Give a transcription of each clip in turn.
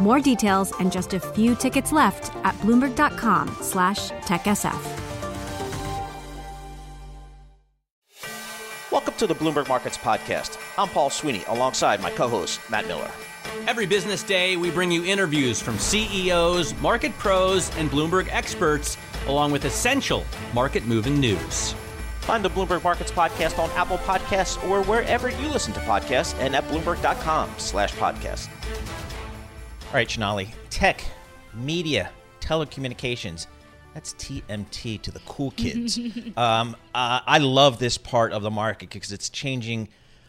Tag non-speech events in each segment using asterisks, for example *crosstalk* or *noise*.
More details and just a few tickets left at bloomberg.com slash techsf. Welcome to the Bloomberg Markets Podcast. I'm Paul Sweeney alongside my co host, Matt Miller. Every business day, we bring you interviews from CEOs, market pros, and Bloomberg experts, along with essential market moving news. Find the Bloomberg Markets Podcast on Apple Podcasts or wherever you listen to podcasts and at Bloomberg.com slash podcast. All right, Sonali, tech, media, telecommunications. That's TMT to the cool kids. *laughs* um, uh, I love this part of the market because it's changing.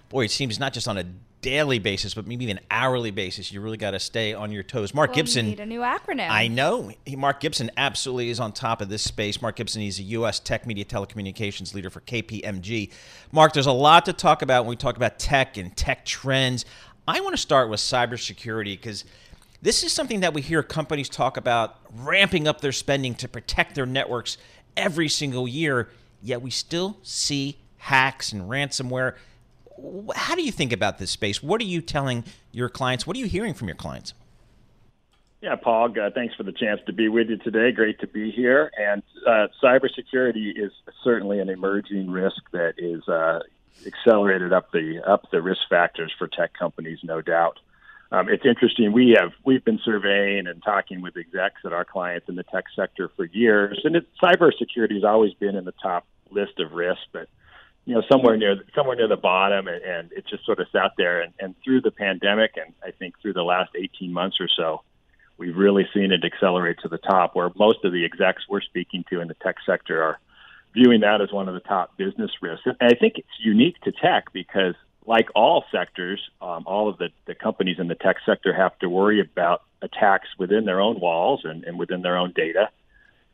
Boy, it seems not just on a daily basis, but maybe even hourly basis. You really got to stay on your toes. Mark well, Gibson. need a new acronym. I know. He, Mark Gibson absolutely is on top of this space. Mark Gibson, he's a U.S. tech media telecommunications leader for KPMG. Mark, there's a lot to talk about when we talk about tech and tech trends. I want to start with cybersecurity because – this is something that we hear companies talk about ramping up their spending to protect their networks every single year, yet we still see hacks and ransomware. How do you think about this space? What are you telling your clients? What are you hearing from your clients? Yeah, Paul, uh, thanks for the chance to be with you today. Great to be here. And uh, cybersecurity is certainly an emerging risk that is uh, accelerated up the up the risk factors for tech companies, no doubt um, it's interesting. We have we've been surveying and talking with execs at our clients in the tech sector for years, and it, cybersecurity has always been in the top list of risks, but you know somewhere near somewhere near the bottom, and, and it just sort of sat there. And, and through the pandemic, and I think through the last 18 months or so, we've really seen it accelerate to the top. Where most of the execs we're speaking to in the tech sector are viewing that as one of the top business risks. And I think it's unique to tech because like all sectors, um, all of the, the companies in the tech sector have to worry about attacks within their own walls and, and within their own data.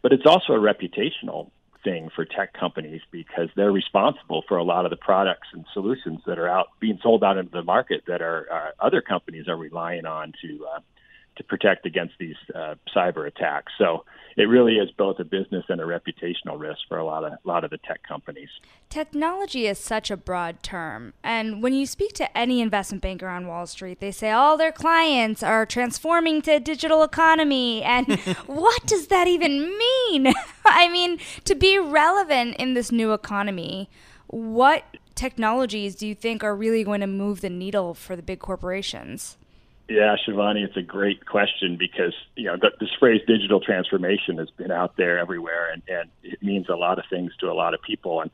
But it's also a reputational thing for tech companies because they're responsible for a lot of the products and solutions that are out being sold out into the market that are uh, other companies are relying on to uh, to protect against these uh, cyber attacks. So it really is both a business and a reputational risk for a lot of a lot of the tech companies. Technology is such a broad term, and when you speak to any investment banker on Wall Street, they say all their clients are transforming to a digital economy, and *laughs* what does that even mean? *laughs* I mean, to be relevant in this new economy, what technologies do you think are really going to move the needle for the big corporations? Yeah, Shivani, it's a great question because you know this phrase "digital transformation" has been out there everywhere, and, and it means a lot of things to a lot of people. And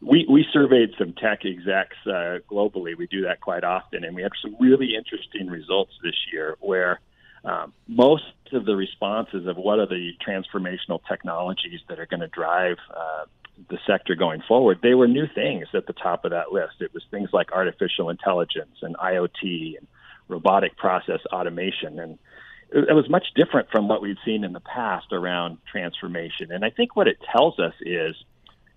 we we surveyed some tech execs uh, globally. We do that quite often, and we have some really interesting results this year where um, most of the responses of what are the transformational technologies that are going to drive uh, the sector going forward, they were new things at the top of that list. It was things like artificial intelligence and IoT and robotic process automation. And it, was much different from what we've seen in the past around transformation. And I think what it tells us is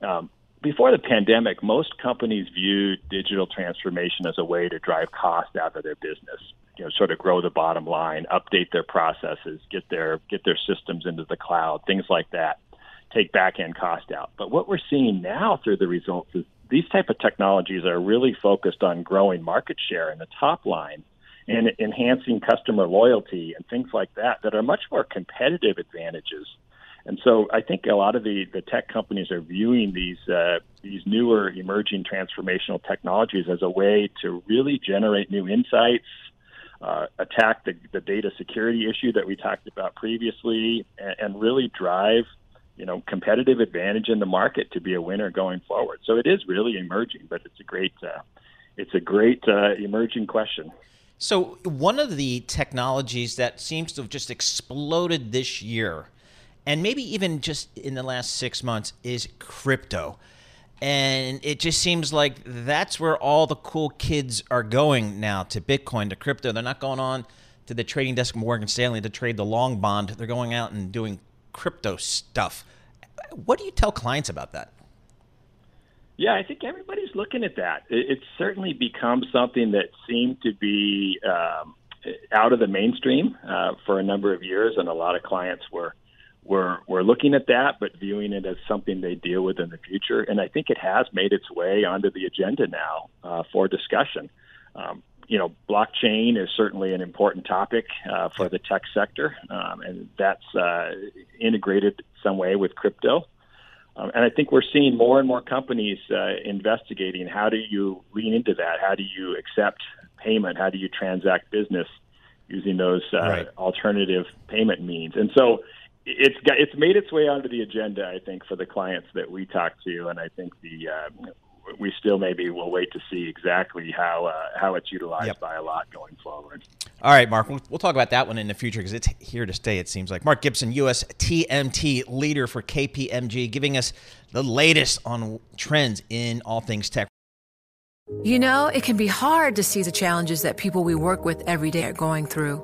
um, before the pandemic, most companies viewed digital transformation as a way to drive cost out of their business. You know, sort of grow the bottom line, update their processes, get their get their systems into the cloud, things like that. Take back end cost out. But what we're seeing now through the results is these type of technologies are really focused on growing market share in the top line and enhancing customer loyalty and things like that that are much more competitive advantages. And so I think a lot of the, the tech companies are viewing these uh, these newer emerging transformational technologies as a way to really generate new insights, uh, attack the, the data security issue that we talked about previously, and, and really drive you know competitive advantage in the market to be a winner going forward. So it is really emerging, but it's a great uh, it's a great uh, emerging question. So one of the technologies that seems to have just exploded this year, and maybe even just in the last six months, is crypto. And it just seems like that's where all the cool kids are going now to Bitcoin, to crypto. They're not going on to the trading desk of Morgan Stanley to trade the long bond. They're going out and doing crypto stuff. What do you tell clients about that? Yeah, I think everybody's looking at that. It's certainly become something that seemed to be um, out of the mainstream uh, for a number of years, and a lot of clients were were were looking at that, but viewing it as something they deal with in the future. And I think it has made its way onto the agenda now uh, for discussion. Um, you know, blockchain is certainly an important topic uh, for the tech sector, um, and that's uh, integrated some way with crypto. Um, and I think we're seeing more and more companies uh, investigating how do you lean into that? How do you accept payment? How do you transact business using those uh, right. alternative payment means? And so it's got it's made its way onto the agenda, I think, for the clients that we talk to, and I think the uh, we still maybe will wait to see exactly how uh, how it's utilized yep. by a lot going forward. All right, Mark, we'll, we'll talk about that one in the future because it's here to stay. It seems like Mark Gibson, U.S. TMT leader for KPMG, giving us the latest on trends in all things tech. You know, it can be hard to see the challenges that people we work with every day are going through.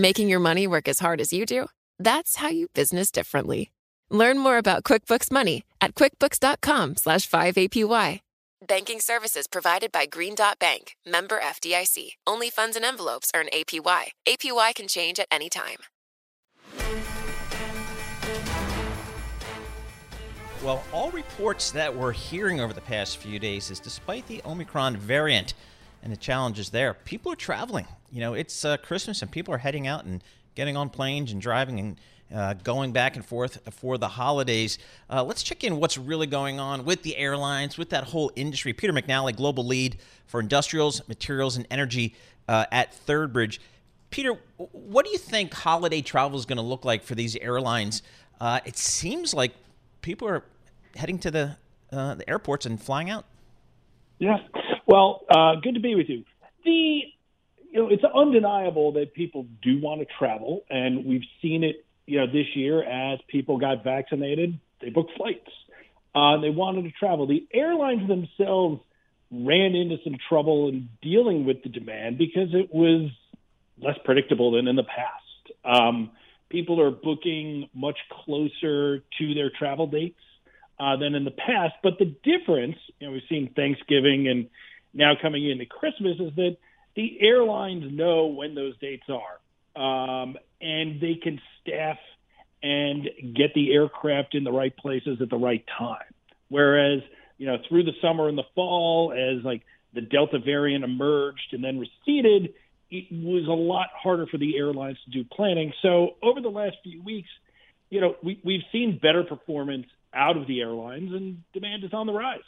Making your money work as hard as you do? That's how you business differently. Learn more about QuickBooks Money at quickbooks.com slash 5APY. Banking services provided by Green Dot Bank, member FDIC. Only funds and envelopes earn APY. APY can change at any time. Well, all reports that we're hearing over the past few days is despite the Omicron variant and the challenges there, people are traveling you know, it's uh, Christmas and people are heading out and getting on planes and driving and uh, going back and forth for the holidays. Uh, let's check in what's really going on with the airlines, with that whole industry. Peter McNally, global lead for industrials, materials, and energy uh, at Third Bridge. Peter, what do you think holiday travel is going to look like for these airlines? Uh, it seems like people are heading to the, uh, the airports and flying out. Yeah. Well, good to be with you. The you know, it's undeniable that people do want to travel, and we've seen it, you know, this year as people got vaccinated, they booked flights. Uh, they wanted to travel. The airlines themselves ran into some trouble in dealing with the demand because it was less predictable than in the past. Um, people are booking much closer to their travel dates uh, than in the past. But the difference, you know, we've seen Thanksgiving and now coming into Christmas, is that the airlines know when those dates are, um, and they can staff and get the aircraft in the right places at the right time. Whereas, you know, through the summer and the fall, as like the Delta variant emerged and then receded, it was a lot harder for the airlines to do planning. So over the last few weeks, you know, we, we've seen better performance out of the airlines, and demand is on the rise.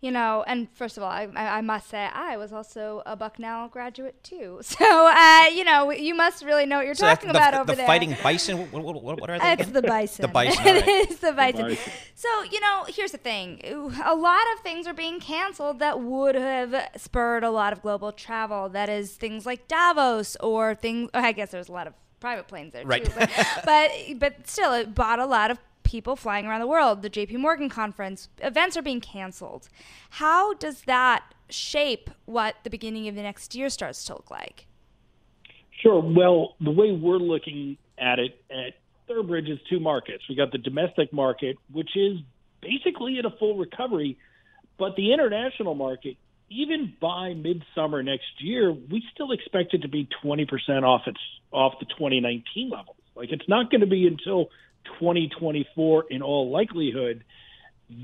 You know, and first of all, I, I must say I was also a Bucknell graduate too. *laughs* So, uh, you know, you must really know what you're so talking the, about the, over the there. fighting bison. What, what, what are they? It's the *laughs* bison. the bison. Right. *laughs* it's the bison. the bison. So, you know, here's the thing: a lot of things are being canceled that would have spurred a lot of global travel. That is things like Davos or things. I guess there's a lot of private planes there right. too. But, but but still, it bought a lot of people flying around the world. The JP Morgan conference, events are being canceled. How does that shape what the beginning of the next year starts to look like? Sure. Well, the way we're looking at it at Third Bridge is two markets. We got the domestic market, which is basically in a full recovery, but the international market, even by midsummer next year, we still expect it to be 20% off its off the 2019 levels. Like it's not going to be until 2024, in all likelihood,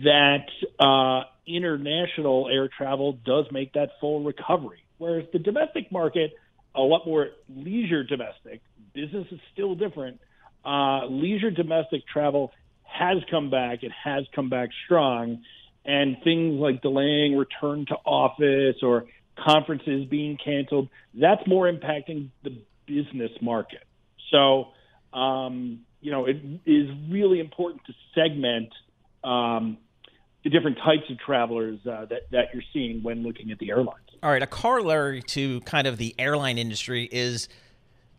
that uh, international air travel does make that full recovery. Whereas the domestic market, a lot more leisure domestic, business is still different. Uh, leisure domestic travel has come back. It has come back strong. And things like delaying return to office or conferences being canceled, that's more impacting the business market. So, um, you know, it is really important to segment um, the different types of travelers uh, that, that you're seeing when looking at the airlines. All right, a corollary to kind of the airline industry is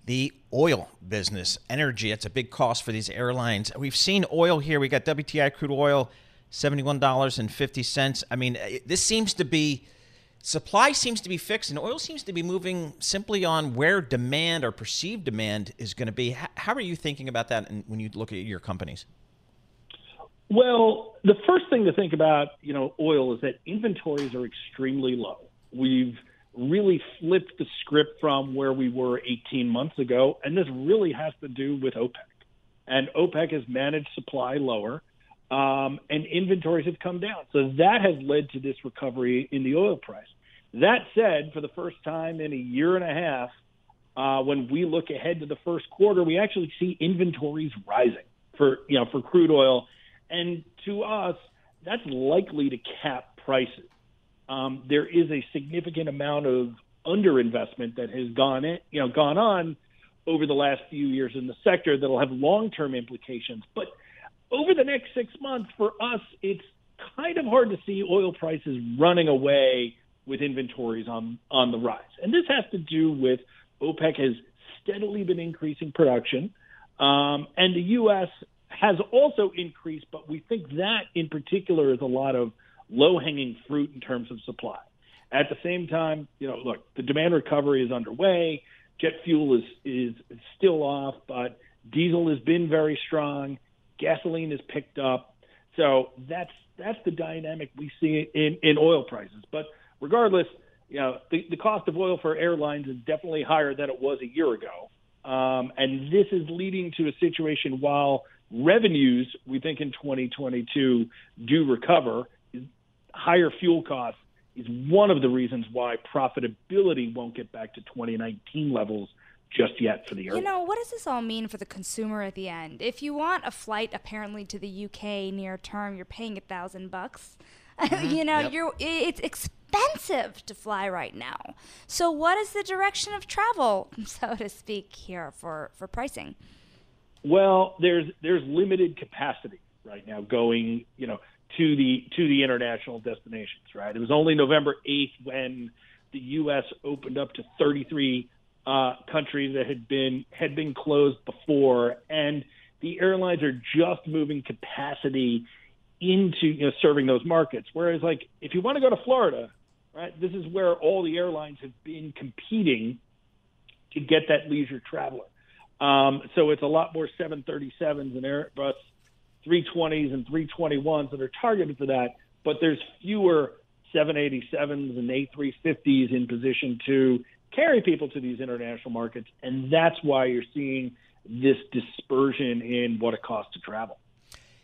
the oil business, energy. It's a big cost for these airlines. We've seen oil here. We got WTI crude oil, $71.50. I mean, this seems to be supply seems to be fixed and oil seems to be moving simply on where demand or perceived demand is going to be. How are you thinking about that when you look at your companies? Well, the first thing to think about, you know, oil is that inventories are extremely low. We've really flipped the script from where we were 18 months ago, and this really has to do with OPEC. And OPEC has managed supply lower, um, and inventories have come down. So that has led to this recovery in the oil price. That said, for the first time in a year and a half, uh, when we look ahead to the first quarter, we actually see inventories rising for you know for crude oil, and to us, that's likely to cap prices. Um, there is a significant amount of underinvestment that has gone in, you know gone on over the last few years in the sector that'll have long-term implications. But over the next six months, for us, it's kind of hard to see oil prices running away with inventories on on the rise. And this has to do with OPEC has steadily been increasing production, um, and the U.S. has also increased, but we think that in particular is a lot of low hanging fruit in terms of supply. At the same time, you know, look, the demand recovery is underway. Jet fuel is is still off, but diesel has been very strong. Gasoline is picked up, so that's that's the dynamic we see in in oil prices. But regardless, you know, the, the cost of oil for airlines is definitely higher than it was a year ago. Um, and this is leading to a situation while revenues, we think in 2022, do recover, higher fuel costs is one of the reasons why profitability won't get back to 2019 levels just yet for the airline. You know, what does this all mean for the consumer at the end? If you want a flight apparently to the UK near term, you're paying a thousand bucks. *laughs* Mm-hmm. you know, yep. you're it's expensive to fly right now. So what is the direction of travel, *laughs* so to speak, here for, for pricing? Well, there's there's limited capacity right now going, you know, to the to the international destinations, right? It was only November 8th when the US opened up to 33 uh, countries that had been had been closed before and the airlines are just moving capacity into you know, serving those markets. Whereas, like, if you want to go to Florida, right, this is where all the airlines have been competing to get that leisure traveler. Um, so it's a lot more 737s and Airbus 320s and 321s that are targeted for that, but there's fewer 787s and A350s in position to carry people to these international markets, and that's why you're seeing this dispersion in what it costs to travel.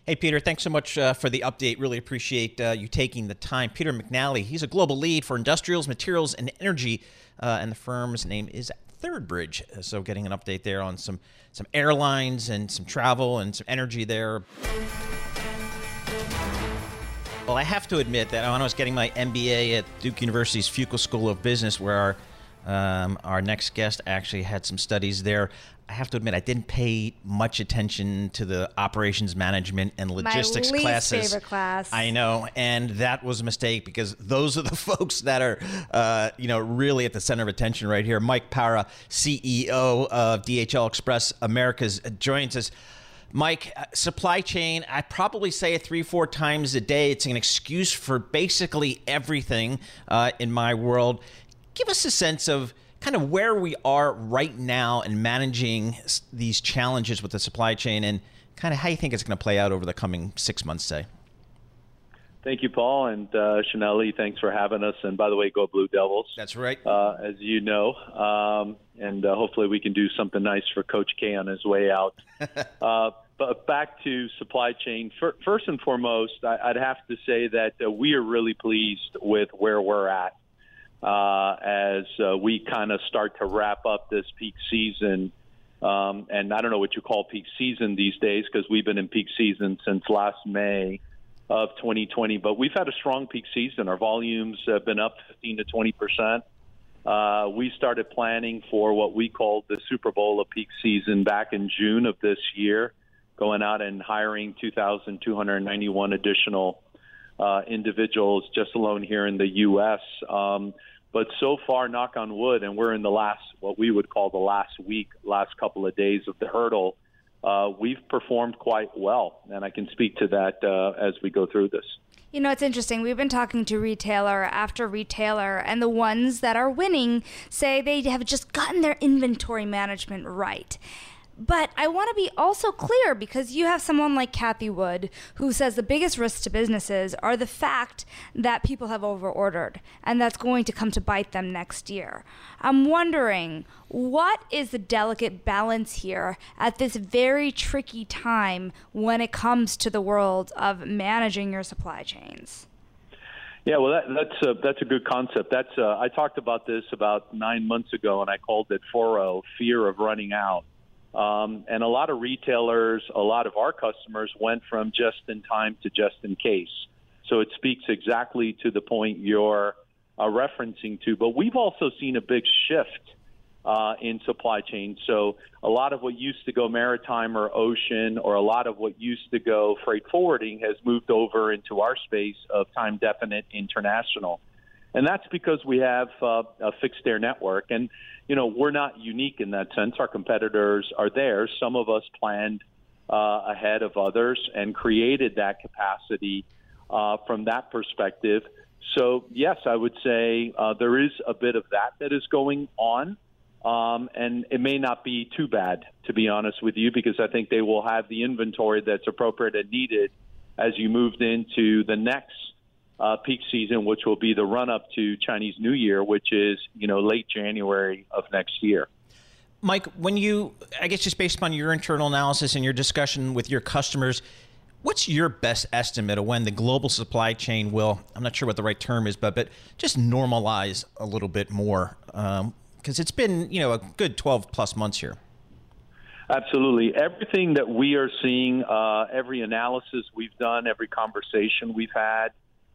Hey, Peter, thanks so much uh, for the update. Really appreciate uh, you taking the time. Peter McNally, he's a global lead for industrials, materials, and energy, uh, and the firm's name is Third Bridge. So, getting an update there on some some airlines and some travel and some energy there. Well, I have to admit that when I was getting my MBA at Duke University's Fuqua School of Business, where our um, our next guest actually had some studies there. I have to admit, I didn't pay much attention to the operations management and logistics My least classes. favorite class. I know, and that was a mistake because those are the *laughs* folks that are, uh, you know, really at the center of attention right here. Mike Parra, CEO of DHL Express Americas, joins us. Mike, uh, supply chain, I probably say it three, four times a day. It's an excuse for basically everything uh, in my world. Give us a sense of kind of where we are right now in managing these challenges with the supply chain and kind of how you think it's going to play out over the coming six months, say. Thank you, Paul, and uh, Chanelli. Thanks for having us. And by the way, go Blue Devils. That's right. Uh, as you know, um, and uh, hopefully we can do something nice for Coach K on his way out. *laughs* uh, but back to supply chain. First and foremost, I'd have to say that uh, we are really pleased with where we're at uh, as uh, we kind of start to wrap up this peak season. Um, and I don't know what you call peak season these days because we've been in peak season since last May of 2020. But we've had a strong peak season. Our volumes have been up 15 to 20 percent. Uh, we started planning for what we called the Super Bowl of peak season back in June of this year, going out and hiring 2,291 additional uh, individuals just alone here in the U.S. Um, but so far, knock on wood, and we're in the last, what we would call the last week, last couple of days of the hurdle uh, we've performed quite well, and I can speak to that uh, as we go through this. You know, it's interesting. We've been talking to retailer after retailer, and the ones that are winning say they have just gotten their inventory management right. But I want to be also clear because you have someone like Cathie Wood who says the biggest risks to businesses are the fact that people have overordered and that's going to come to bite them next year. I'm wondering what is the delicate balance here at this very tricky time when it comes to the world of managing your supply chains? Yeah, well, that, that's a, that's a good concept. That's uh, I talked about this about nine months ago, and I called it FORO, fear of running out. Um, and a lot of retailers, a lot of our customers went from just in time to just in case. So it speaks exactly to the point you're uh, referencing to. But we've also seen a big shift uh, in supply chain. So a lot of what used to go maritime or ocean, or a lot of what used to go freight forwarding, has moved over into our space of time definite international. And that's because we have uh, a fixed air network. And, you know, we're not unique in that sense. Our competitors are there. Some of us planned uh, ahead of others and created that capacity uh, from that perspective. So, yes, I would say uh, there is a bit of that that is going on. Um, and it may not be too bad, to be honest with you, because I think they will have the inventory that's appropriate and needed as you moved into the next uh, peak season, which will be the run up to Chinese New Year, which is you know late January of next year. Mike, when you, I guess, just based upon your internal analysis and your discussion with your customers, what's your best estimate of when the global supply chain will? I'm not sure what the right term is, but but just normalize a little bit more because um, it's been you know a good 12 plus months here. Absolutely. Everything that we are seeing, uh, every analysis we've done, every conversation we've had,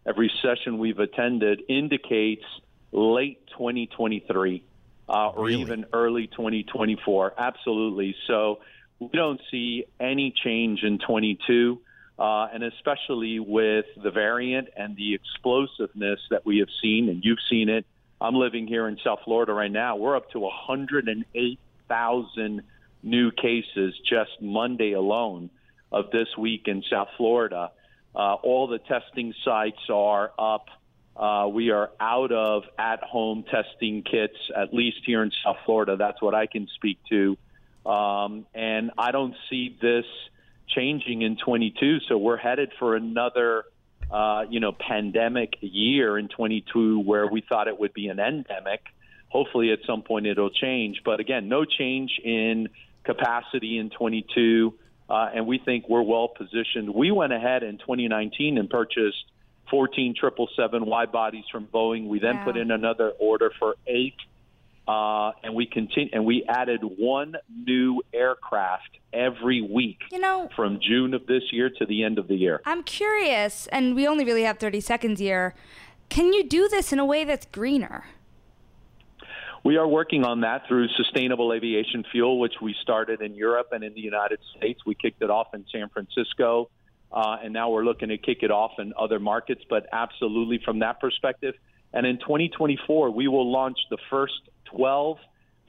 every session we've attended indicates late 2023 uh, or really? even early 2024. Absolutely. So we don't see any change in 22. Uh, and especially with the variant and the explosiveness that we have seen, and you've seen it. I'm living here in South Florida right now. We're up to 108,000 new cases just Monday alone of this week in South Florida. Uh, all the testing sites are up. Uh, we are out of at home testing kits, at least here in South Florida. That's what I can speak to. Um, and I don't see this changing in 22. So we're headed for another, uh, you know, pandemic year in 22 where we thought it would be an endemic. Hopefully at some point it'll change. But again, no change in capacity in 22 uh, and we think we're well positioned. We went ahead in 2019 and purchased 14 777 wide bodies from Boeing. We then wow. put in another order for eight, uh, and we continue and we added one new aircraft every week. You know, from June of this year to the end of the year. I'm curious, and we only really have 30 seconds here. Can you do this in a way that's greener? We are working on that through sustainable aviation fuel, which we started in Europe and in the United States. We kicked it off in San Francisco, uh, and now we're looking to kick it off in other markets, but absolutely from that perspective. And in 2024, we will launch the first 12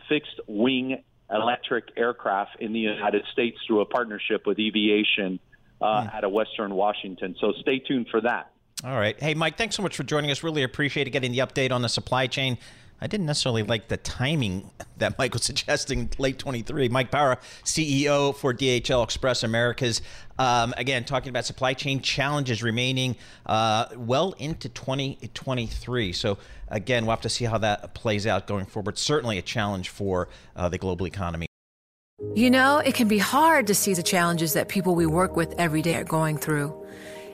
fixed wing electric aircraft in the United States through a partnership with Eviation uh, mm. out of Western Washington. So stay tuned for that. All right. Hey, Mike, thanks so much for joining us. Really appreciate getting the update on the supply chain. I didn't necessarily like the timing *laughs* that Mike was suggesting, late 23. Mike Parra, CEO for DHL Express Americas. Um, again, talking about supply chain challenges remaining uh, well into 2023. So, again, we'll have to see how that plays out going forward. Certainly a challenge for uh, the global economy. You know, it can be hard to see the challenges that people we work with every day are going through.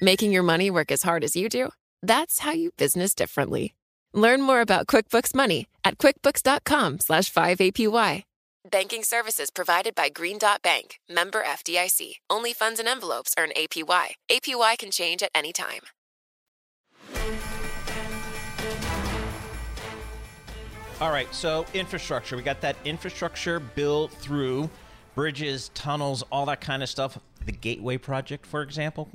Making your money work as hard as you do? That's how you business differently. Learn more about QuickBooks Money at quickbooks.com slash 5APY. Banking services provided by Green Dot Bank, member FDIC. Only funds and envelopes earn APY. APY can change at any time. All right, so infrastructure. We got that infrastructure bill through bridges, tunnels, all that kind of stuff. The Gateway Project, for example,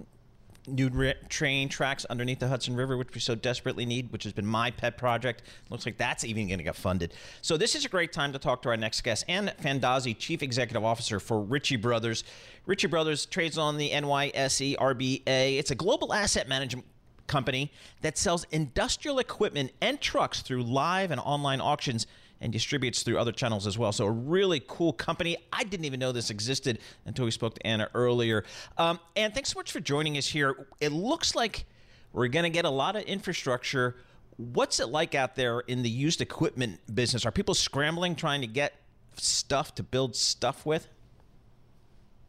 new train tracks underneath the Hudson River, which we so desperately need, which has been my pet project. Looks like that's even going to get funded. So this is a great time to talk to our next guest, Ann Fandozzi, Chief Executive Officer for Ritchie Brothers. Ritchie Brothers trades on the NYSE RBA. It's a global asset management company that sells industrial equipment and trucks through live and online auctions and distributes through other channels as well. So a really cool company. I didn't even know this existed until we spoke to Anna earlier. Um, and thanks so much for joining us here. It looks like we're going to get a lot of infrastructure. What's it like out there in the used equipment business? Are people scrambling trying to get stuff to build stuff with?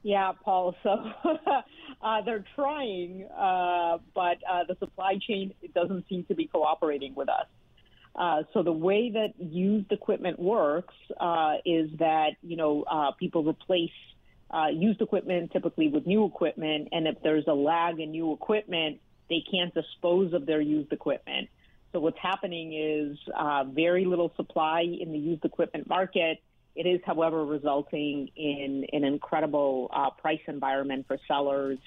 Yeah, Paul. So *laughs* uh, they're trying, uh, but uh, the supply chain doesn't seem to be cooperating with us. Uh, so the way that used equipment works uh, is that you know uh, people replace uh, used equipment typically with new equipment, and if there's a lag in new equipment, they can't dispose of their used equipment. So what's happening is uh, very little supply in the used equipment market. It is, however, resulting in an incredible price environment for sellers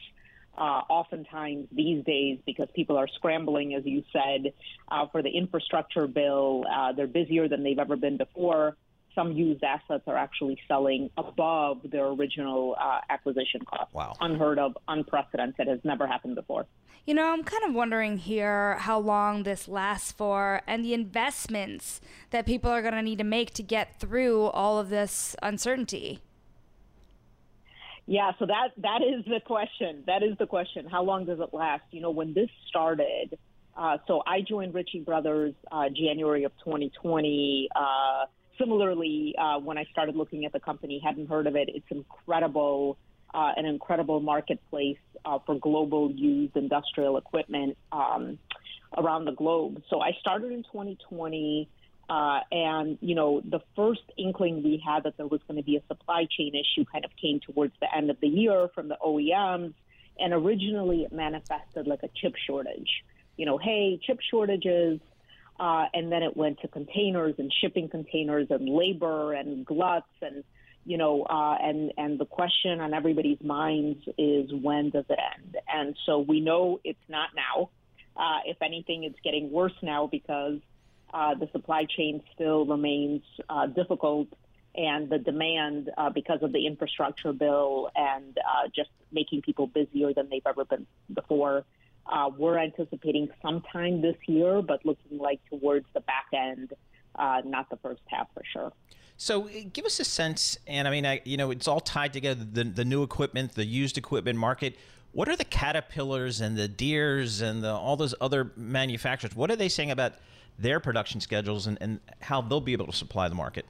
uh, oftentimes these days because people are scrambling, as you said, uh, for the infrastructure bill. Uh, they're busier than they've ever been before. Some used assets are actually selling above their original uh, acquisition cost. Wow. Unheard of, unprecedented, has never happened before. You know, I'm kind of wondering here how long this lasts for and the investments that people are going to need to make to get through all of this uncertainty. Yeah, so that that is the question. That is the question. How long does it last? You know, when this started, uh, so I joined Ritchie Brothers uh, January of 2020. Uh, similarly, uh, when I started looking at the company, hadn't heard of it. It's incredible, uh, an incredible marketplace uh, for global used industrial equipment um, around the globe. So I started in 2020. Uh, and, you know, the first inkling we had that there was going to be a supply chain issue kind of came towards the end of the year from the OEMs. And originally it manifested like a chip shortage. You know, hey, chip shortages. Uh, and then it went to containers and shipping containers and labor and gluts and, you know, uh, and, and the question on everybody's minds is when does it end? And so we know it's not now. Uh, if anything, it's getting worse now because uh, the supply chain still remains uh, difficult, and the demand uh, because of the infrastructure bill and uh, just making people busier than they've ever been before. Uh, we're anticipating sometime this year, but looking like towards the back end, not the first half for sure. So give us a sense, and I mean, I, you know, it's all tied together. The the new equipment, the used equipment market. What are the Caterpillars and the Deeres and the, all those other manufacturers? What are they saying about their production schedules and, and how they'll be able to supply the market?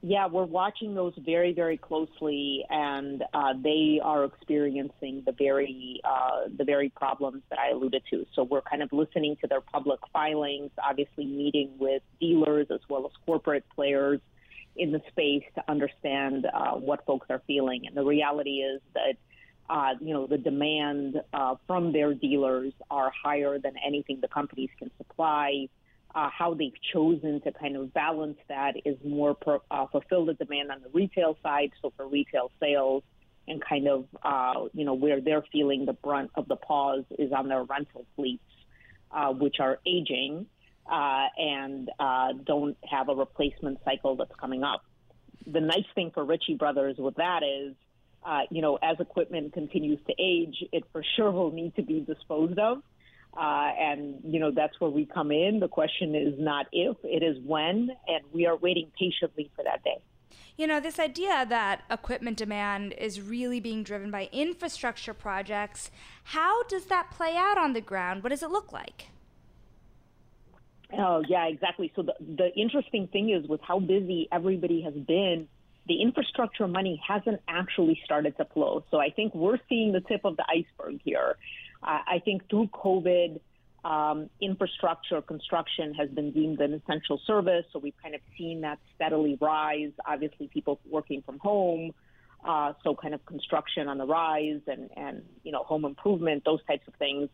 Yeah, we're watching those very, very closely, and uh, they are experiencing the very, uh, the very problems that I alluded to. So we're kind of listening to their public filings, obviously meeting with dealers as well as corporate players in the space to understand uh, what folks are feeling. And the reality is that, uh, you know, the demand uh, from their dealers are higher than anything the companies can supply uh, how they've chosen to kind of balance that is more per, uh, fulfill the demand on the retail side, so for retail sales, and kind of uh, you know where they're feeling the brunt of the pause is on their rental fleets, uh, which are aging uh, and uh, don't have a replacement cycle that's coming up. The nice thing for Ritchie Brothers with that is. Uh, you know, as equipment continues to age, it for sure will need to be disposed of. Uh, and, you know, that's where we come in. The question is not if, it is when, and we are waiting patiently for that day. You know, this idea that equipment demand is really being driven by infrastructure projects, how does that play out on the ground? What does it look like? Oh, yeah, exactly. So the, the interesting thing is with how busy everybody has been, the infrastructure money hasn't actually started to flow. So I think we're seeing the tip of the iceberg here. Uh, I think through COVID, um, infrastructure construction has been deemed an essential service, so we've kind of seen that steadily rise. Obviously, people working from home, uh, so kind of construction on the rise, and and you know home improvement, those types of things.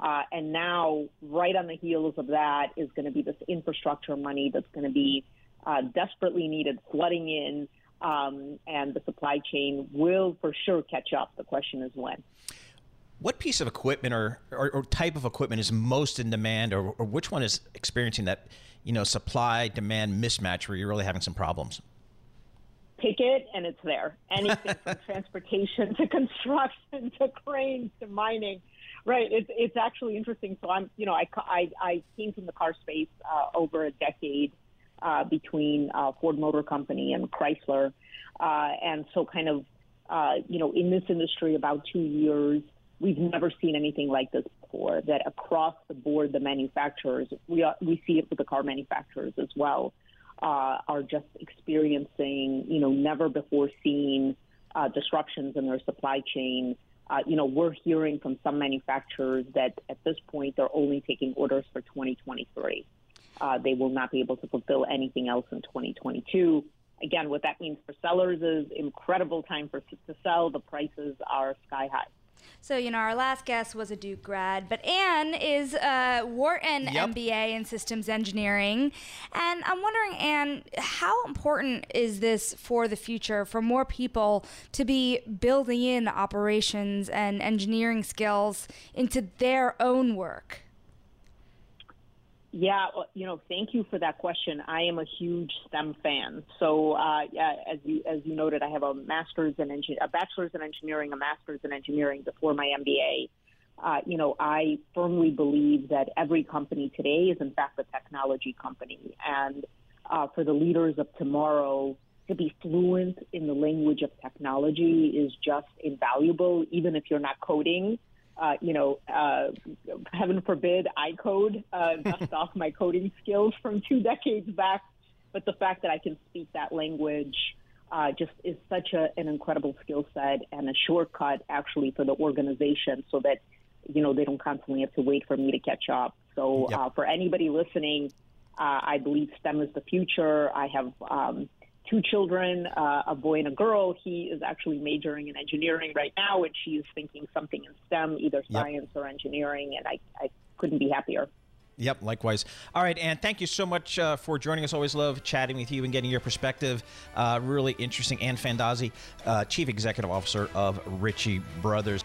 Uh, and now, right on the heels of that, is going to be this infrastructure money that's going to be uh, desperately needed, flooding in, um, and the supply chain will for sure catch up. The question is when. What piece of equipment or, or, or, type of equipment is most in demand, or, or which one is experiencing that, you know, supply demand mismatch where you're really having some problems? Pick it, and it's there. Anything from *laughs* transportation to construction to cranes to mining, right? It's it's actually interesting. So I'm, you know, I I, I came from the car space uh, over a decade uh, between uh, Ford Motor Company and Chrysler, uh, and so kind of, uh, you know, in this industry about two years. We've never seen anything like this before. That across the board, the manufacturers, we are, we see it with the car manufacturers as well, uh, are just experiencing, you know, never before seen uh, disruptions in their supply chain. Uh, you know, we're hearing from some manufacturers that at this point they're only taking orders for 2023. Uh, they will not be able to fulfill anything else in 2022. Again, what that means for sellers is incredible time for to sell. The prices are sky high. So, you know, our last guest was a Duke grad, but Ann is a Wharton yep. MBA in systems engineering. And I'm wondering, Ann, how important is this for the future for more people to be building in operations and engineering skills into their own work? Yeah, you know, thank you for that question. I am a huge STEM fan. So, uh, yeah, as you as you noted, I have a master's in engi- a bachelor's in engineering, a master's in engineering before my MBA. Uh, you know, I firmly believe that every company today is in fact a technology company, and uh, for the leaders of tomorrow to be fluent in the language of technology is just invaluable, even if you're not coding uh, you know, uh, heaven forbid I code, uh, *laughs* dust off my coding skills from two decades back. But the fact that I can speak that language uh, just is such a, an incredible skill set and a shortcut actually for the organization so that, you know, they don't constantly have to wait for me to catch up. So yep. uh, for anybody listening, uh, I believe STEM is the future. I have um, two children, uh, a boy and a girl. He is actually majoring in engineering right now, and she is thinking something in STEM, either science yep. or engineering, and I, I couldn't be happier. Yep, likewise. All right, and thank you so much uh, for joining us. Always love chatting with you and getting your perspective. Uh, really interesting. Ann Fandozzi, uh, Chief Executive Officer of Ritchie Brothers.